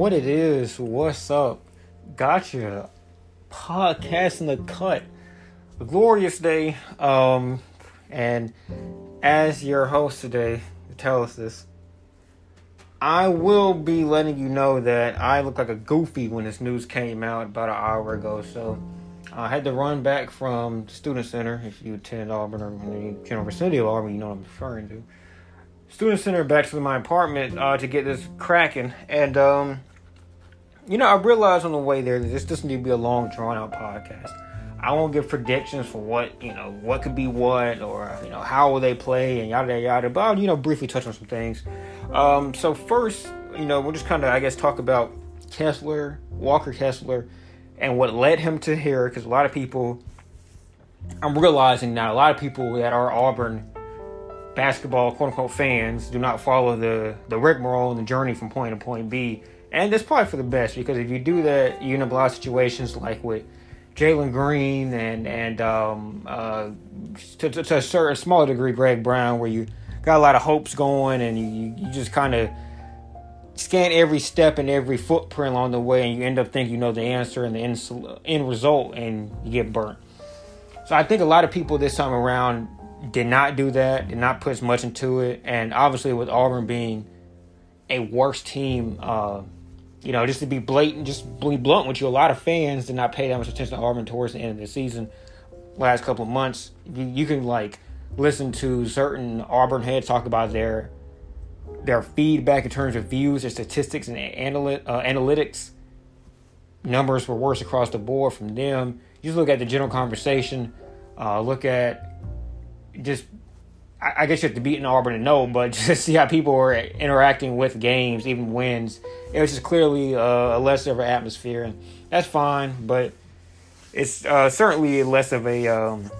what it is, what's up. Gotcha. Podcast in the cut. A glorious day. Um, and as your host today, tell us this. I will be letting you know that I look like a goofy when this news came out about an hour ago. So I had to run back from the Student Center. If you attend Auburn or the general vicinity of Auburn, you know what I'm referring to. Student Center back to my apartment uh, to get this cracking. And, um, you know, I realized on the way there that this doesn't need to be a long, drawn out podcast. I won't give predictions for what, you know, what could be what or, you know, how will they play and yada, yada, yada. But I'll, you know, briefly touch on some things. Um, so, first, you know, we'll just kind of, I guess, talk about Kessler, Walker Kessler, and what led him to here because a lot of people, I'm realizing now, a lot of people that are Auburn basketball quote unquote fans do not follow the the rigmarole and the journey from point to point B. And that's probably for the best because if you do lot of situations like with Jalen Green and and um, uh, to, to, to, a certain smaller degree Greg Brown, where you got a lot of hopes going and you, you just kind of scan every step and every footprint along the way, and you end up thinking you know the answer and the end, end result, and you get burnt. So I think a lot of people this time around did not do that, did not put as much into it, and obviously with Auburn being a worse team, uh, you know, just to be blatant, just be blunt with you, a lot of fans did not pay that much attention to Auburn towards the end of the season. Last couple of months, you, you can like listen to certain Auburn heads talk about their their feedback in terms of views, their statistics and analy- uh, analytics. Numbers were worse across the board from them. You just look at the general conversation. Uh, look at just I, guess you have to beat in Auburn to know, but just see how people are interacting with games, even wins. It was just clearly uh, a less of an atmosphere, and that's fine. But it's uh, certainly less of a, um,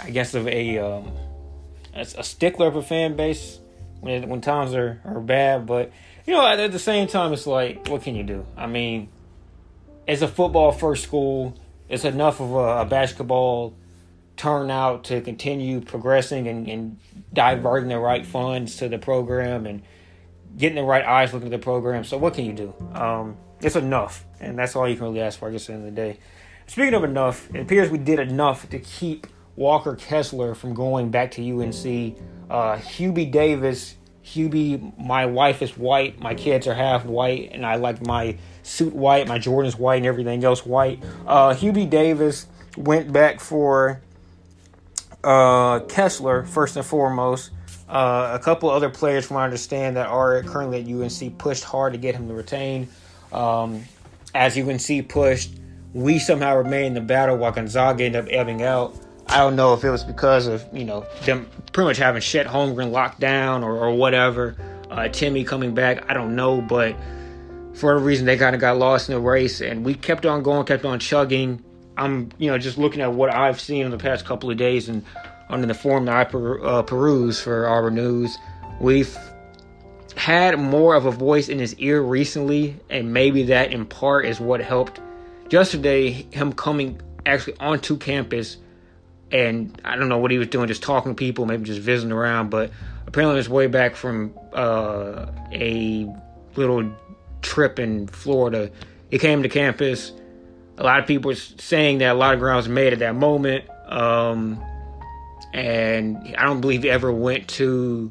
I guess, of a um, a stickler a fan base when when times are, are bad. But you know, at, at the same time, it's like, what can you do? I mean, it's a football first school. It's enough of a, a basketball turn out to continue progressing and, and diverting the right funds to the program and getting the right eyes looking at the program. So what can you do? Um, it's enough, and that's all you can really ask for, I guess, at the end of the day. Speaking of enough, it appears we did enough to keep Walker Kessler from going back to UNC. Uh, Hubie Davis, Hubie, my wife is white, my kids are half white, and I like my suit white, my Jordan's white, and everything else white. Uh, Hubie Davis went back for uh, Kessler first and foremost. Uh, a couple other players, from what I understand, that are currently at UNC pushed hard to get him to retain. Um, as UNC pushed, we somehow remained in the battle while Gonzaga ended up ebbing out. I don't know if it was because of you know them pretty much having Chet Holmgren locked down or, or whatever. Uh, Timme coming back, I don't know, but for a reason they kind of got lost in the race, and we kept on going, kept on chugging. I'm you know just looking at what I've seen in the past couple of days and under the form that I per, uh, peruse for Auburn News, we've had more of a voice in his ear recently, and maybe that in part is what helped. Yesterday, him coming actually onto campus, and I don't know what he was doing, just talking to people, maybe just visiting around, but apparently on his way back from uh, a little trip in Florida, he came to campus a lot of people saying that a lot of ground was made at that moment. Um, and I don't believe he ever went to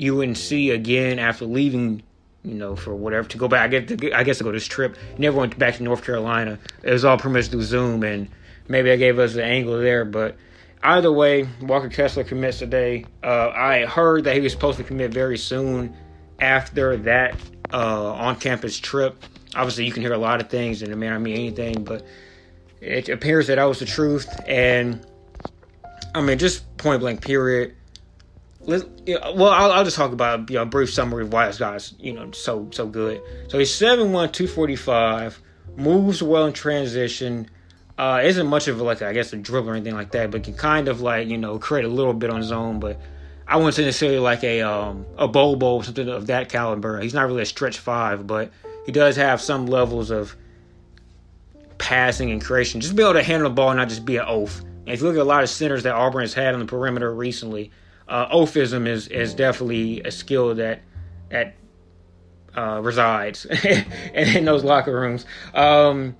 UNC again after leaving, you know, for whatever to go back. I guess to, I guess to go this trip. He never went back to North Carolina. It was all pretty much through Zoom, and maybe I gave us an angle there. But either way, Walker Kessler commits today. Uh, I heard that he was supposed to commit very soon after that uh, on-campus trip obviously you can hear a lot of things and it may not mean anything, but it appears that that was the truth. And I mean, just point blank, period. Let's, well, I'll, I'll, just talk about you know, a brief summary of why this guy's you know so so good. So he's 7'1", 245, moves well in transition. Uh, isn't much of a, like I guess a dribble or anything like that, but can kind of like you know create a little bit on his own. But I wouldn't say necessarily like a um, a Bobo or something of that caliber. He's not really a stretch five, but he does have some levels of passing and creation. Just be able to handle the ball and not just be an oaf. And if you look at a lot of centers that Auburn has had on the perimeter recently, uh, oafism is is definitely a skill that that uh, resides in those locker rooms. Um,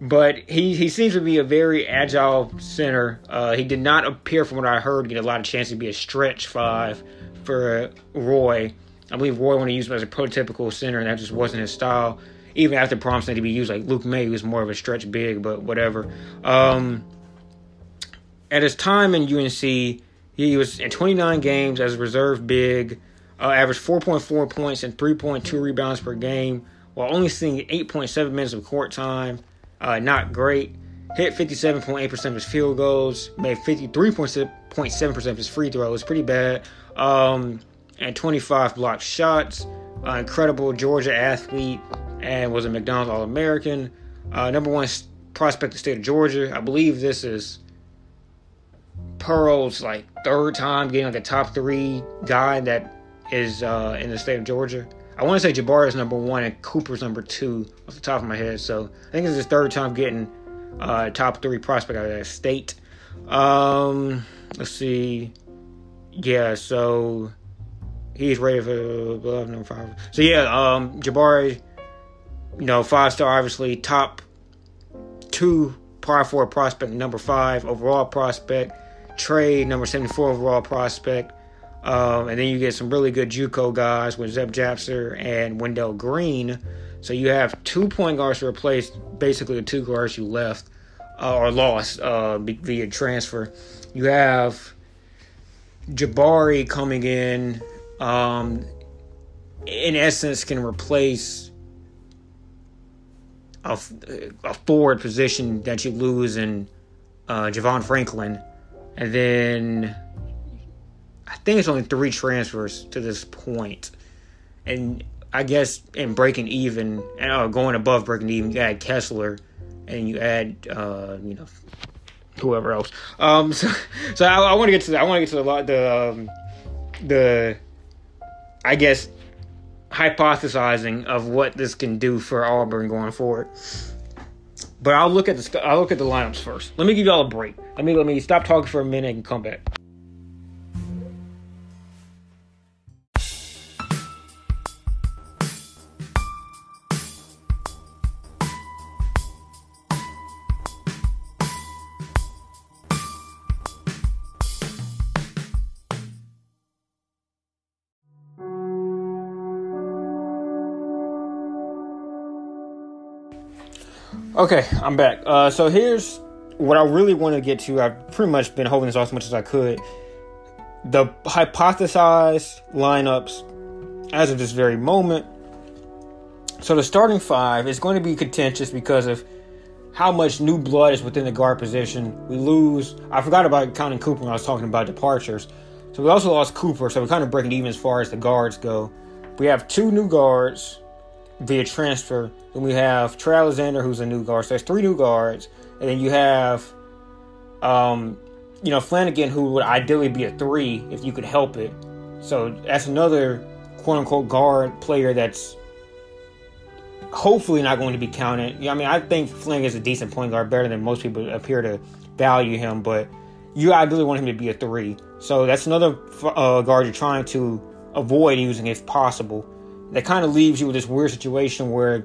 but he, he seems to be a very agile center. Uh, he did not appear, from what I heard, get a lot of chance to be a stretch five for Roy. I believe Roy wanted to use him as a prototypical center, and that just wasn't his style. Even after promising to be used, like Luke Maye, was more of a stretch big, but whatever. Um, at his time in UNC, he was in 29 games as a reserve big, uh, averaged 4.4 points and 3.2 rebounds per game, while only seeing 8.7 minutes of court time. Uh, not great. Hit 57.8% of his field goals, made 53.7% of his free throws, pretty bad. Um, and 25 blocked shots. Uh, incredible Georgia athlete and was a McDonald's All American. Uh, number one prospect the state of Georgia. I believe this is Pearl's like third time getting like a top three guy that is uh, in the state of Georgia. I want to say Jabari is number one and Cooper's number two off the top of my head. So I think it's his third time getting uh, top three prospect out of that state. Um, let's see. Yeah, so he's rated for glove number five. So yeah, um, Jabari, you know, five star, obviously top two par four prospect, number five overall prospect. Trey, number seventy four overall prospect. Um, and then you get some really good JUCO guys with Zep Jasper and Wendell Green. So you have two point guards to replace basically the two guards you left uh, or lost uh, via transfer. You have Jabari coming in, um, in essence, can replace a, a forward position that you lose in uh, Javon Franklin. And then I think it's only three transfers to this point. And I guess in breaking even and uh, going above breaking even, you add Kessler and you add uh, you know whoever else. Um, so, so I, I want to get to the, I want to get to the the um, the I guess hypothesizing of what this can do for Auburn going forward. But I'll look at the I'll look at the lineups first. Let me give y'all a break. Let me let me stop talking for a minute and come back. Okay, I'm back. Uh, so here's what I really want to get to. I've pretty much been holding this off as much as I could. The hypothesized lineups as of this very moment. So the starting five is going to be contentious because of how much new blood is within the guard position. We lose. I forgot about counting Cooper when I was talking about departures. So we also lost Cooper, so we're kind of breaking even as far as the guards go. We have two new guards via transfer. Then we have Trey Alexander, who's a new guard. So there's three new guards, and then you have, um, you know, Flanigan, who would ideally be a three if you could help it. So that's another quote unquote guard player that's hopefully not going to be counted. Yeah, I mean, I think Flanigan is a decent point guard, better than most people appear to value him, but you ideally want him to be a three. So that's another uh, guard you're trying to avoid using if possible that kind of leaves you with this weird situation where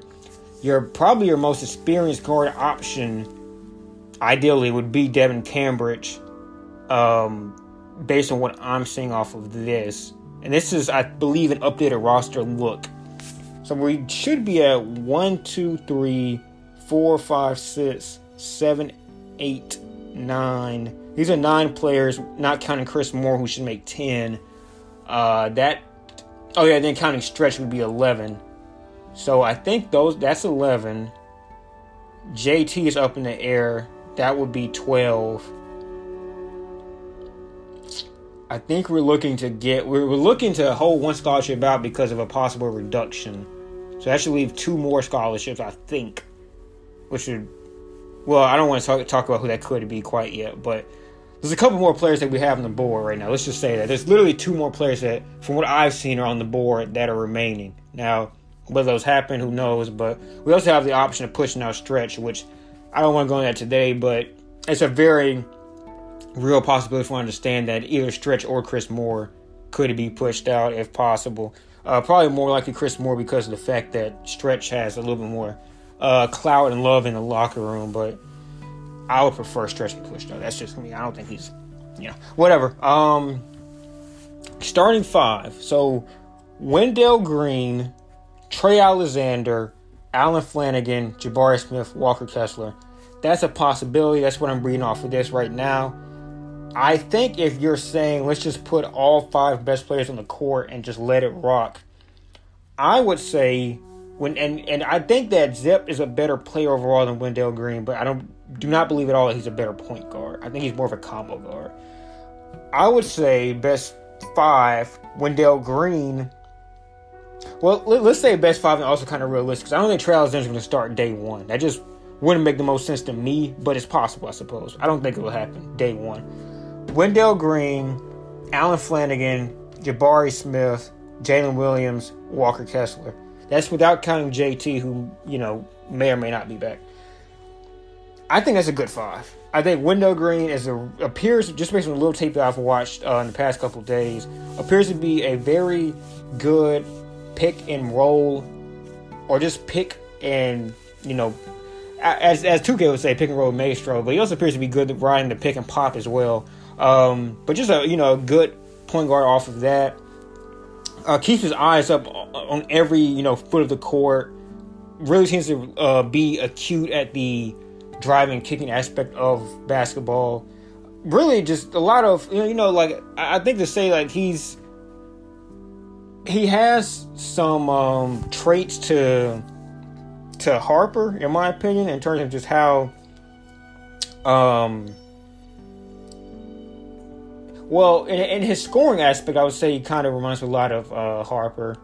you're probably your most experienced guard option ideally would be Devin Cambridge um, based on what I'm seeing off of this. And this is, I believe, an updated roster look. So we should be at 1, 2, 3, 4, 5, 6, 7, 8, 9. These are nine players, not counting Chris Moore, who should make 10. Uh, that Oh yeah, then counting stretch would be eleven. So I think those that's eleven. JT is up in the air. That would be twelve. I think we're looking to get we're, we're looking to hold one scholarship out because of a possible reduction. So that should leave two more scholarships, I think. Which should well, I don't want to talk, talk about who that could be quite yet, but there's a couple more players that we have on the board right now. Let's just say that there's literally two more players that, from what I've seen, are on the board that are remaining. Now, whether those happen, who knows? But we also have the option of pushing out stretch, which I don't want to go into that today, but it's a very real possibility for understand that either stretch or Chris Moore could be pushed out if possible? Uh, probably more likely Chris Moore because of the fact that Stretch has a little bit more uh, clout and love in the locker room, but I would prefer Stretch be pushed out. That's just me. I don't think he's, you know, whatever. Um, starting five. So Wendell Green, Trey Alexander, Allen Flanigan, Jabari Smith, Walker Kessler. That's a possibility. That's what I'm reading off of this right now. I think if you're saying let's just put all five best players on the court and just let it rock, I would say when and and I think that Zep is a better player overall than Wendell Green, but I don't do not believe at all that he's a better point guard. I think he's more of a combo guard. I would say best five Wendell Green. Well, let, us say best five and also kind of realistic because I don't think Trey Alexander's going to start day one. That just wouldn't make the most sense to me, but it's possible, I suppose. I don't think it will happen day one. Wendell Green, Allen Flanigan, Jabari Smith, Jalen Williams, Walker Kessler. That's without counting JT, who, you know, may or may not be back. I think that's a good five. I think Wendell Green is a appears just based on the little tape that I've watched uh, in the past couple days appears to be a very good pick and roll, or just pick and you know as as 2K would say, pick and roll maestro, but he also appears to be good riding the pick and pop as well. Um, but just a you know good point guard off of that. Uh, keeps his eyes up on every you know foot of the court. Really seems to uh, be acute at the driving, kicking aspect of basketball. Really, just a lot of you know, you know, like I think to say like he's he has some um, traits to to Harper, in my opinion, in terms of just how um well, in, in, his scoring aspect, I would say he kind of reminds me a lot of uh, Harper,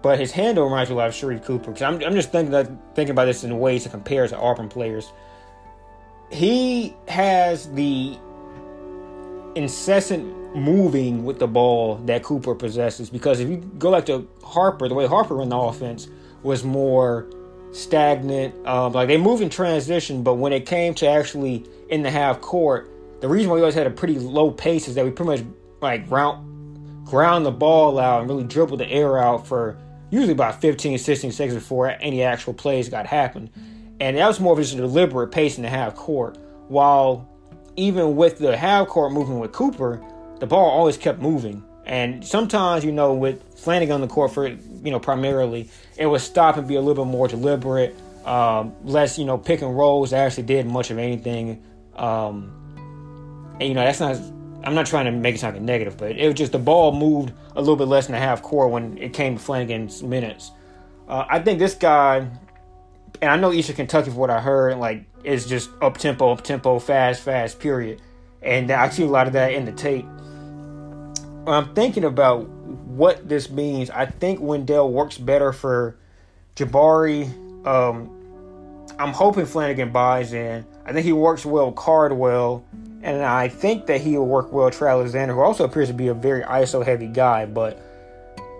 but his handle reminds me a lot of Sharife Cooper. Because I'm, I'm just thinking that, thinking about this in ways to compare to Auburn players. He has the incessant moving with the ball that Cooper possesses. Because if you go back to Harper, the way Harper ran the offense was more stagnant. Um, like they move in transition, but when it came to actually in the half court the reason why we always had a pretty low pace is that we pretty much like ground ground the ball out and really dribbled the air out for usually about 15, 16 seconds before any actual plays got happen. And that was more of just a deliberate pace in the half court. While even with the half court movement with Cooper, the ball always kept moving. And sometimes, you know, with Flanigan on the court for, you know, primarily, it would stop and be a little bit more deliberate, um, less, you know, pick and rolls. actually did much of anything. Um, and, you know, that's not. I'm not trying to make it sound like negative, but it was just the ball moved a little bit less than a half court when it came to Flanigan's minutes. Uh, I think this guy, and I know Eastern Kentucky, for what I heard, like is just up tempo, up tempo, fast, fast, period. And I see a lot of that in the tape. I'm thinking about what this means. I think Wendell works better for Jabari. Um, I'm hoping Flanigan buys in. I think he works well Cardwell. And I think that he will work well Trey Alexander, who also appears to be a very ISO heavy guy, but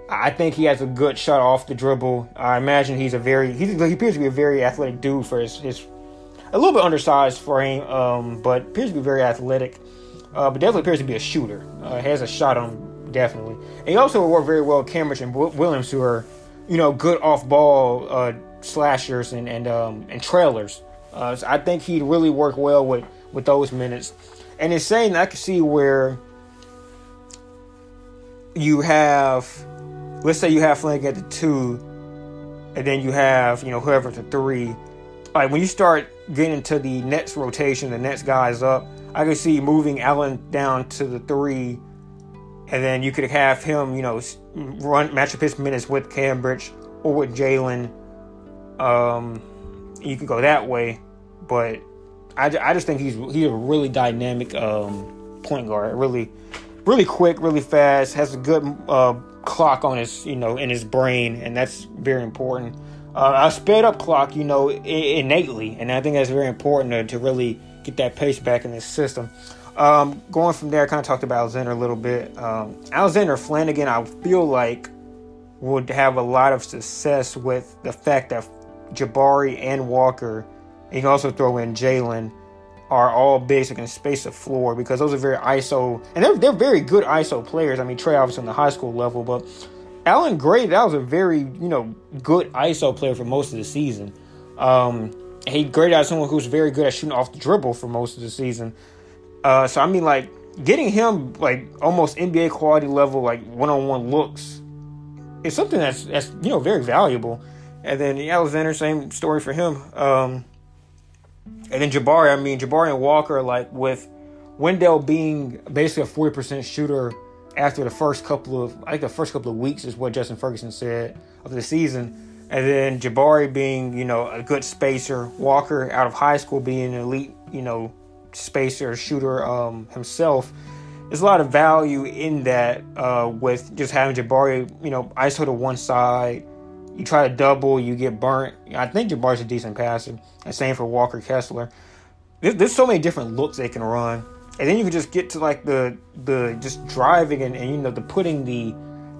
I think he has a good shot off the dribble. I imagine he's a very he, he appears to be a very athletic dude for his, his a little bit undersized frame, um, but appears to be very athletic. Uh, but definitely appears to be a shooter. Uh, has a shot on him, definitely. And he also will work very well with Cambridge and Williams, who are you know good off ball uh, slashers and and um, and trailers. Uh, so I think he'd really work well with with those minutes. And it's saying I can see where you have, let's say you have Flink at the two, and then you have, you know, whoever at the three. Like when you start getting into the next rotation, the next guys up, I can see moving Allen down to the three, and then you could have him, you know, run match up his minutes with Cambridge or with Jalen. Um, you could go that way, but I, I just think he's he's a really dynamic um, point guard. Really, really quick, really fast. Has a good uh, clock on his you know in his brain, and that's very important. Uh, a sped up clock, you know, innately, and I think that's very important to, to really get that pace back in his system. Um, going from there, I kind of talked about Alexander a little bit. Um, Alexander Flanigan, I feel like would have a lot of success with the fact that Jabari and Walker you can also throw in Jalen are all that can space the floor because those are very ISO and they're they're very good ISO players. I mean Trey obviously on the high school level, but Allen Gray that was a very you know good ISO player for most of the season. Um, he graded out someone who's very good at shooting off the dribble for most of the season. Uh, so I mean like getting him like almost NBA quality level like one on one looks is something that's that's you know very valuable. And then Alexander, same story for him. Um, and then Jabari, I mean, Jabari and Walker, like with Wendell being basically a 40% shooter after the first couple of, I think the first couple of weeks is what Justin Ferguson said of the season. And then Jabari being, you know, a good spacer. Walker out of high school being an elite, you know, spacer, shooter um, himself. There's a lot of value in that uh, with just having Jabari, you know, ISO to one side, you try to double, you get burnt. I think Jabari's a decent passer. And same for Walker Kessler. There's, so many different looks they can run, and then you can just get to like the the just driving and, and you know the putting the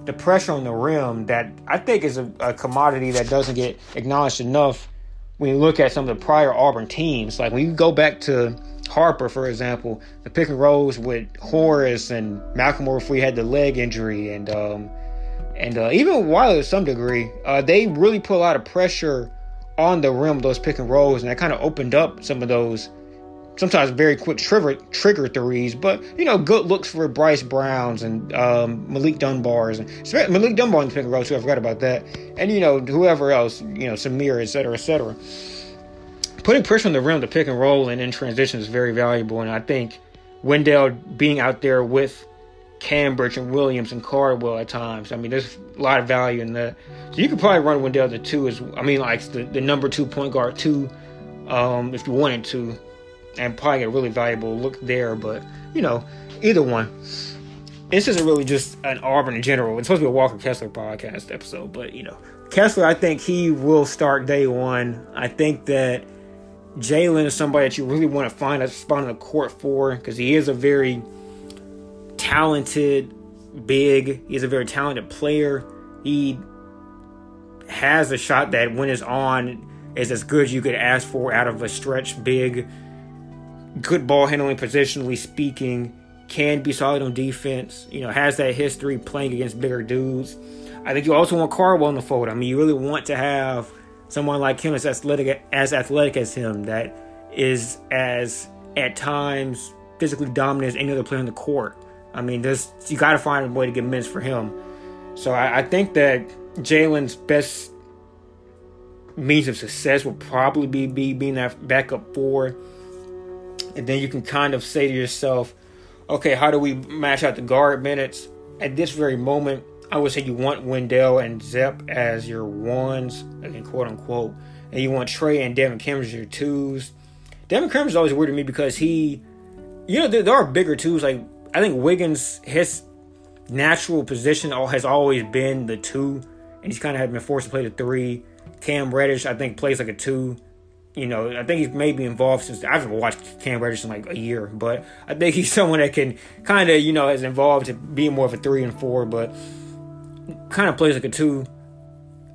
the pressure on the rim that I think is a, a commodity that doesn't get acknowledged enough when you look at some of the prior Auburn teams. Like when you go back to Harper, for example, the pick and rolls with Horace and Malcolm if we had the leg injury and um, and uh, even Wiley to some degree, uh, they really put a lot of pressure on the rim, those pick and rolls, and that kind of opened up some of those sometimes very quick trigger trigger threes, but you know, good looks for Bryce Browns and um, Malik Dunbars and Malik Dunbar in the pick and roll too. I forgot about that, and you know, whoever else, you know, Samir, et cetera, et cetera. Putting pressure on the rim to pick and roll and in transition is very valuable, and I think Wendell being out there with Cambridge and Williams and Cardwell at times. I mean, there's a lot of value in that. So you could probably run Wendell the two as I mean, like the, the number two point guard two, um, if you wanted to, and probably get a really valuable look there. But you know, either one. This isn't really just an Auburn in general. It's supposed to be a Walker Kessler podcast episode, but you know, Kessler, I think he will start day one. I think that Jalen is somebody that you really want to find a spot on the court for because he is a very talented, big. He's a very talented player. He has a shot that, when it's on, is as good as you could ask for out of a stretch big. Good ball handling, positionally speaking. Can be solid on defense. You know, has that history playing against bigger dudes. I think you also want Cardwell in the fold. I mean, you really want to have someone like him as athletic as athletic as him that is as at times physically dominant as any other player on the court. I mean, there's you got to find a way to get minutes for him. So I, I think that Jalen's best means of success will probably be, be being that backup four. And then you can kind of say to yourself, okay, how do we match out the guard minutes? At this very moment, I would say you want Wendell and Zep as your ones, again, quote unquote, and you want Trey and Devin Cambridge as your twos. Devin Cambridge is always weird to me because he, you know, there, there are bigger twos like I think Wiggins, his natural position has always been the two, and he's kind of been forced to play the three. Cam Reddish, I think, plays like a two. You know, I think he's maybe involved since I haven't watched Cam Reddish in like a year, but I think he's someone that can kind of, you know, is involved to be more of a three and four, but kind of plays like a two.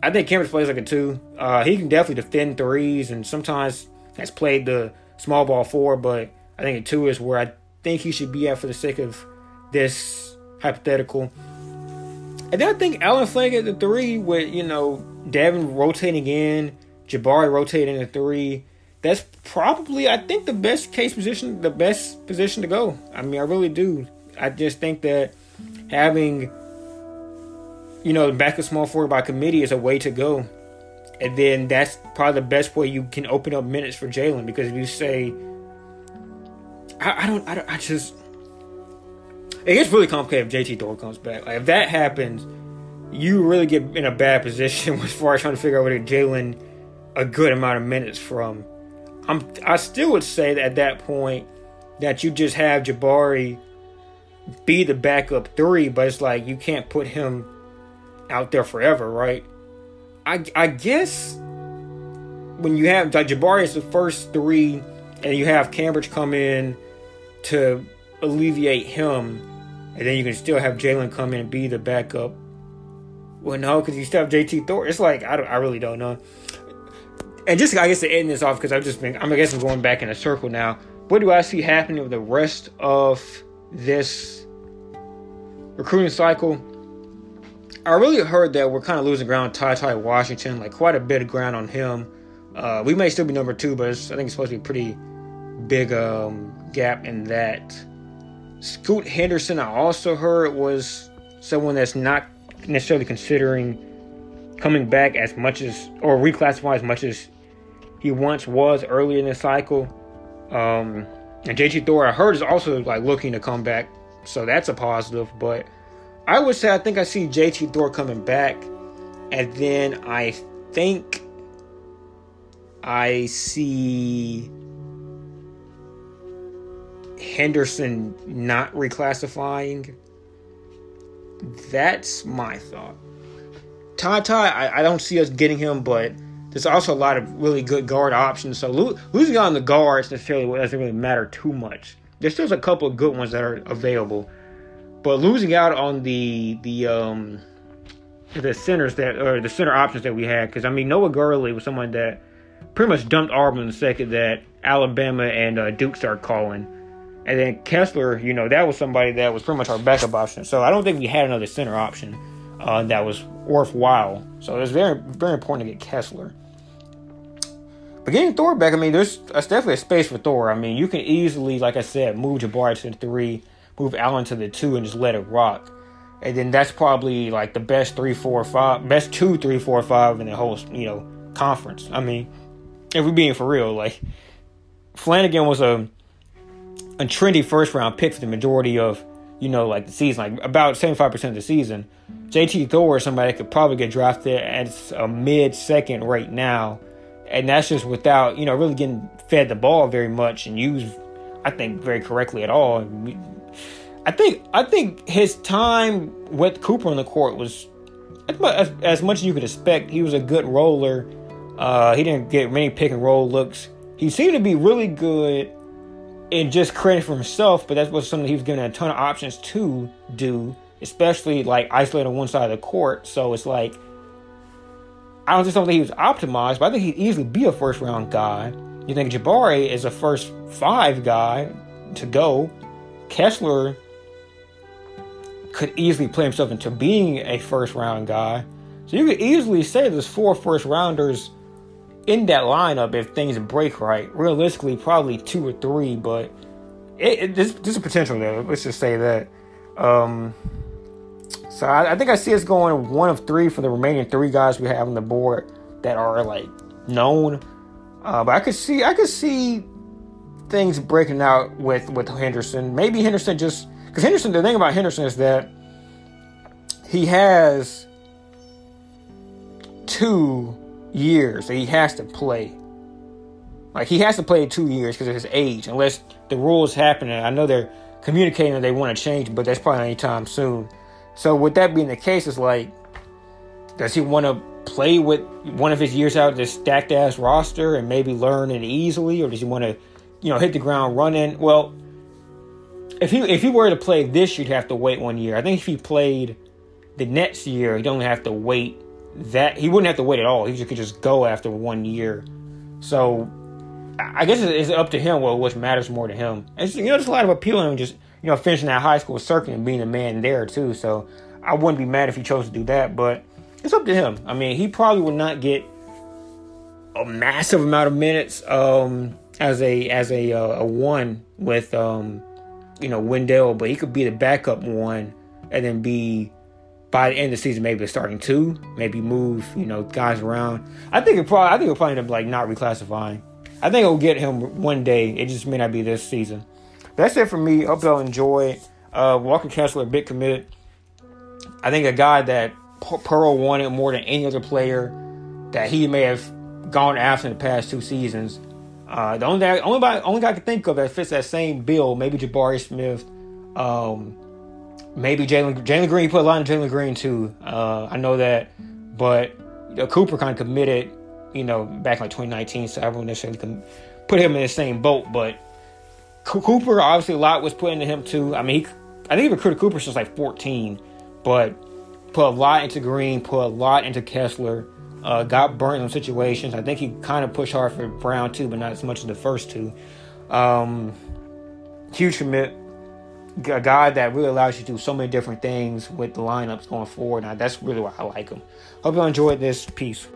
I think Cambridge plays like a two. Uh, he can definitely defend threes and sometimes has played the small ball four, but I think a two is where I think he should be at for the sake of this hypothetical. And then I think Allen Flagg at the three with, you know, Devin rotating in, Jabari rotating the three. That's probably, I think, the best case position, the best position to go. I mean, I really do. I just think that having, you know, back a small forward by committee is a way to go. And then that's probably the best way you can open up minutes for Jalen because if you say, I, I, don't, I don't, I just, it gets really complicated if JT Thor comes back. Like if that happens, you really get in a bad position as far as trying to figure out where to Jalen a good amount of minutes from. I'm, I still would say that at that point that you just have Jabari be the backup three, but it's like you can't put him out there forever, right? I, I guess when you have like Jabari is the first three, and you have Cambridge come in to alleviate him, and then you can still have Jalen come in and be the backup. Well, no, because you still have JT Thor. It's like I I really don't know. And just I guess to end this off because I've just been, I'm I guess I'm going back in a circle now. what do I see happening with the rest of this recruiting cycle? I really heard that we're kind of losing ground Ty Ty Washington, like quite a bit of ground on him. Uh, we may still be number two, but I think it's supposed to be pretty big um, gap in that. Scoot Henderson, I also heard was someone that's not necessarily considering coming back as much as or reclassifying as much as he once was earlier in the cycle. Um, and JT Thor, I heard, is also like looking to come back, so that's a positive. But I would say I think I see JT Thor coming back, and then I think I see Henderson not reclassifying. That's my thought. Ty Ty, I, I, don't see us getting him, but there's also a lot of really good guard options. So lo- losing out on the guards necessarily doesn't really matter too much. There's still a couple of good ones that are available, but losing out on the the um the centers that or the center options that we had, because I mean Noah Gurley was someone that pretty much dumped Auburn the second that Alabama and uh, Duke started calling. And then Kessler, you know, that was somebody that was pretty much our backup option. So I don't think we had another center option uh, that was worthwhile. So it was very, very important to get Kessler. But getting Thor back, I mean, there's, there's definitely a space for Thor. I mean, you can easily, like I said, move Jabari to the three, move Allen to the two, and just let it rock. And then that's probably like the best three, four, five, best two, three, four, five in the whole, you know, conference. I mean, if we're being for real, like Flanigan was a a trendy first round pick for the majority of you know like the season, like about seventy five percent of the season. JT Thor is somebody that could probably get drafted at a mid second right now, and that's just without you know really getting fed the ball very much and used, I think, very correctly at all. I think I think his time with Cooper on the court was as, as much as you could expect. He was a good roller uh, he didn't get many pick and roll looks. He seemed to be really good in just credit for himself, but that was something he was given a ton of options to do, especially like isolating one side of the court. So it's like I don't just don't think he was optimized, but I think he'd easily be a first round guy. You think Jabari is a first five guy to go. Kessler could easily play himself into being a first round guy. So you could easily say there's four first rounders in that lineup if things break right. Realistically, probably two or three, but it, it, there's, there's a potential there. Let's just say that. Um, so I, I, think I see us going one of three for the remaining three guys we have on the board that are like known. Uh, but I could see I could see things breaking out with with Henderson. Maybe Henderson just because Henderson. The thing about Henderson is that he has two years that he has to play. Like he has to play two years because of his age, unless the rules happen. And I know they're communicating that they want to change, but that's probably anytime soon. So with that being the case, it's like, does he want to play with one of his years out this stacked ass roster and maybe learn it easily, or does he want to, you know, hit the ground running? Well, if he if he were to play this he'd have to wait one year. I think if he played the next year, he'd only have to wait that he wouldn't have to wait at all. He could just go after one year. So I guess it's up to him what which matters more to him. And you know, there's a lot of appeal in just you know finishing that high school circuit and being a man there too. So I wouldn't be mad if he chose to do that, but it's up to him. I mean, he probably would not get a massive amount of minutes um, as a as a uh, a one with um, you know Wendell, but he could be the backup one and then be by the end of the season, maybe starting two, maybe move, you know, guys around. I think it probably, I think it'll probably end up like not reclassifying. I think it'll get him one day. It just may not be this season. That's it for me. Hope y'all enjoy. Uh, Walker Kessler, a bit committed. I think a guy that Pearl wanted more than any other player that he may have gone after in the past two seasons. Uh, the only guy, only only guy I can think of that fits that same bill, maybe Jabari Smith. Um, maybe Jalen Jalen Green put a lot in Jalen Green too. Uh, I know that, but Cooper kind of committed, you know, back in like 2019, so I wouldn't necessarily com- put him in the same boat. But Cooper, obviously, a lot was put into him too. I mean, he, I think he recruited Cooper since like 14, but put a lot into Green, put a lot into Kessler. Uh, got burned in situations. I think he kind of pushed hard for Brown too, but not as much as the first two. Um, huge commit, a guy that really allows you to do so many different things with the lineups going forward. Now that's really why I like him. Hope you enjoyed this piece.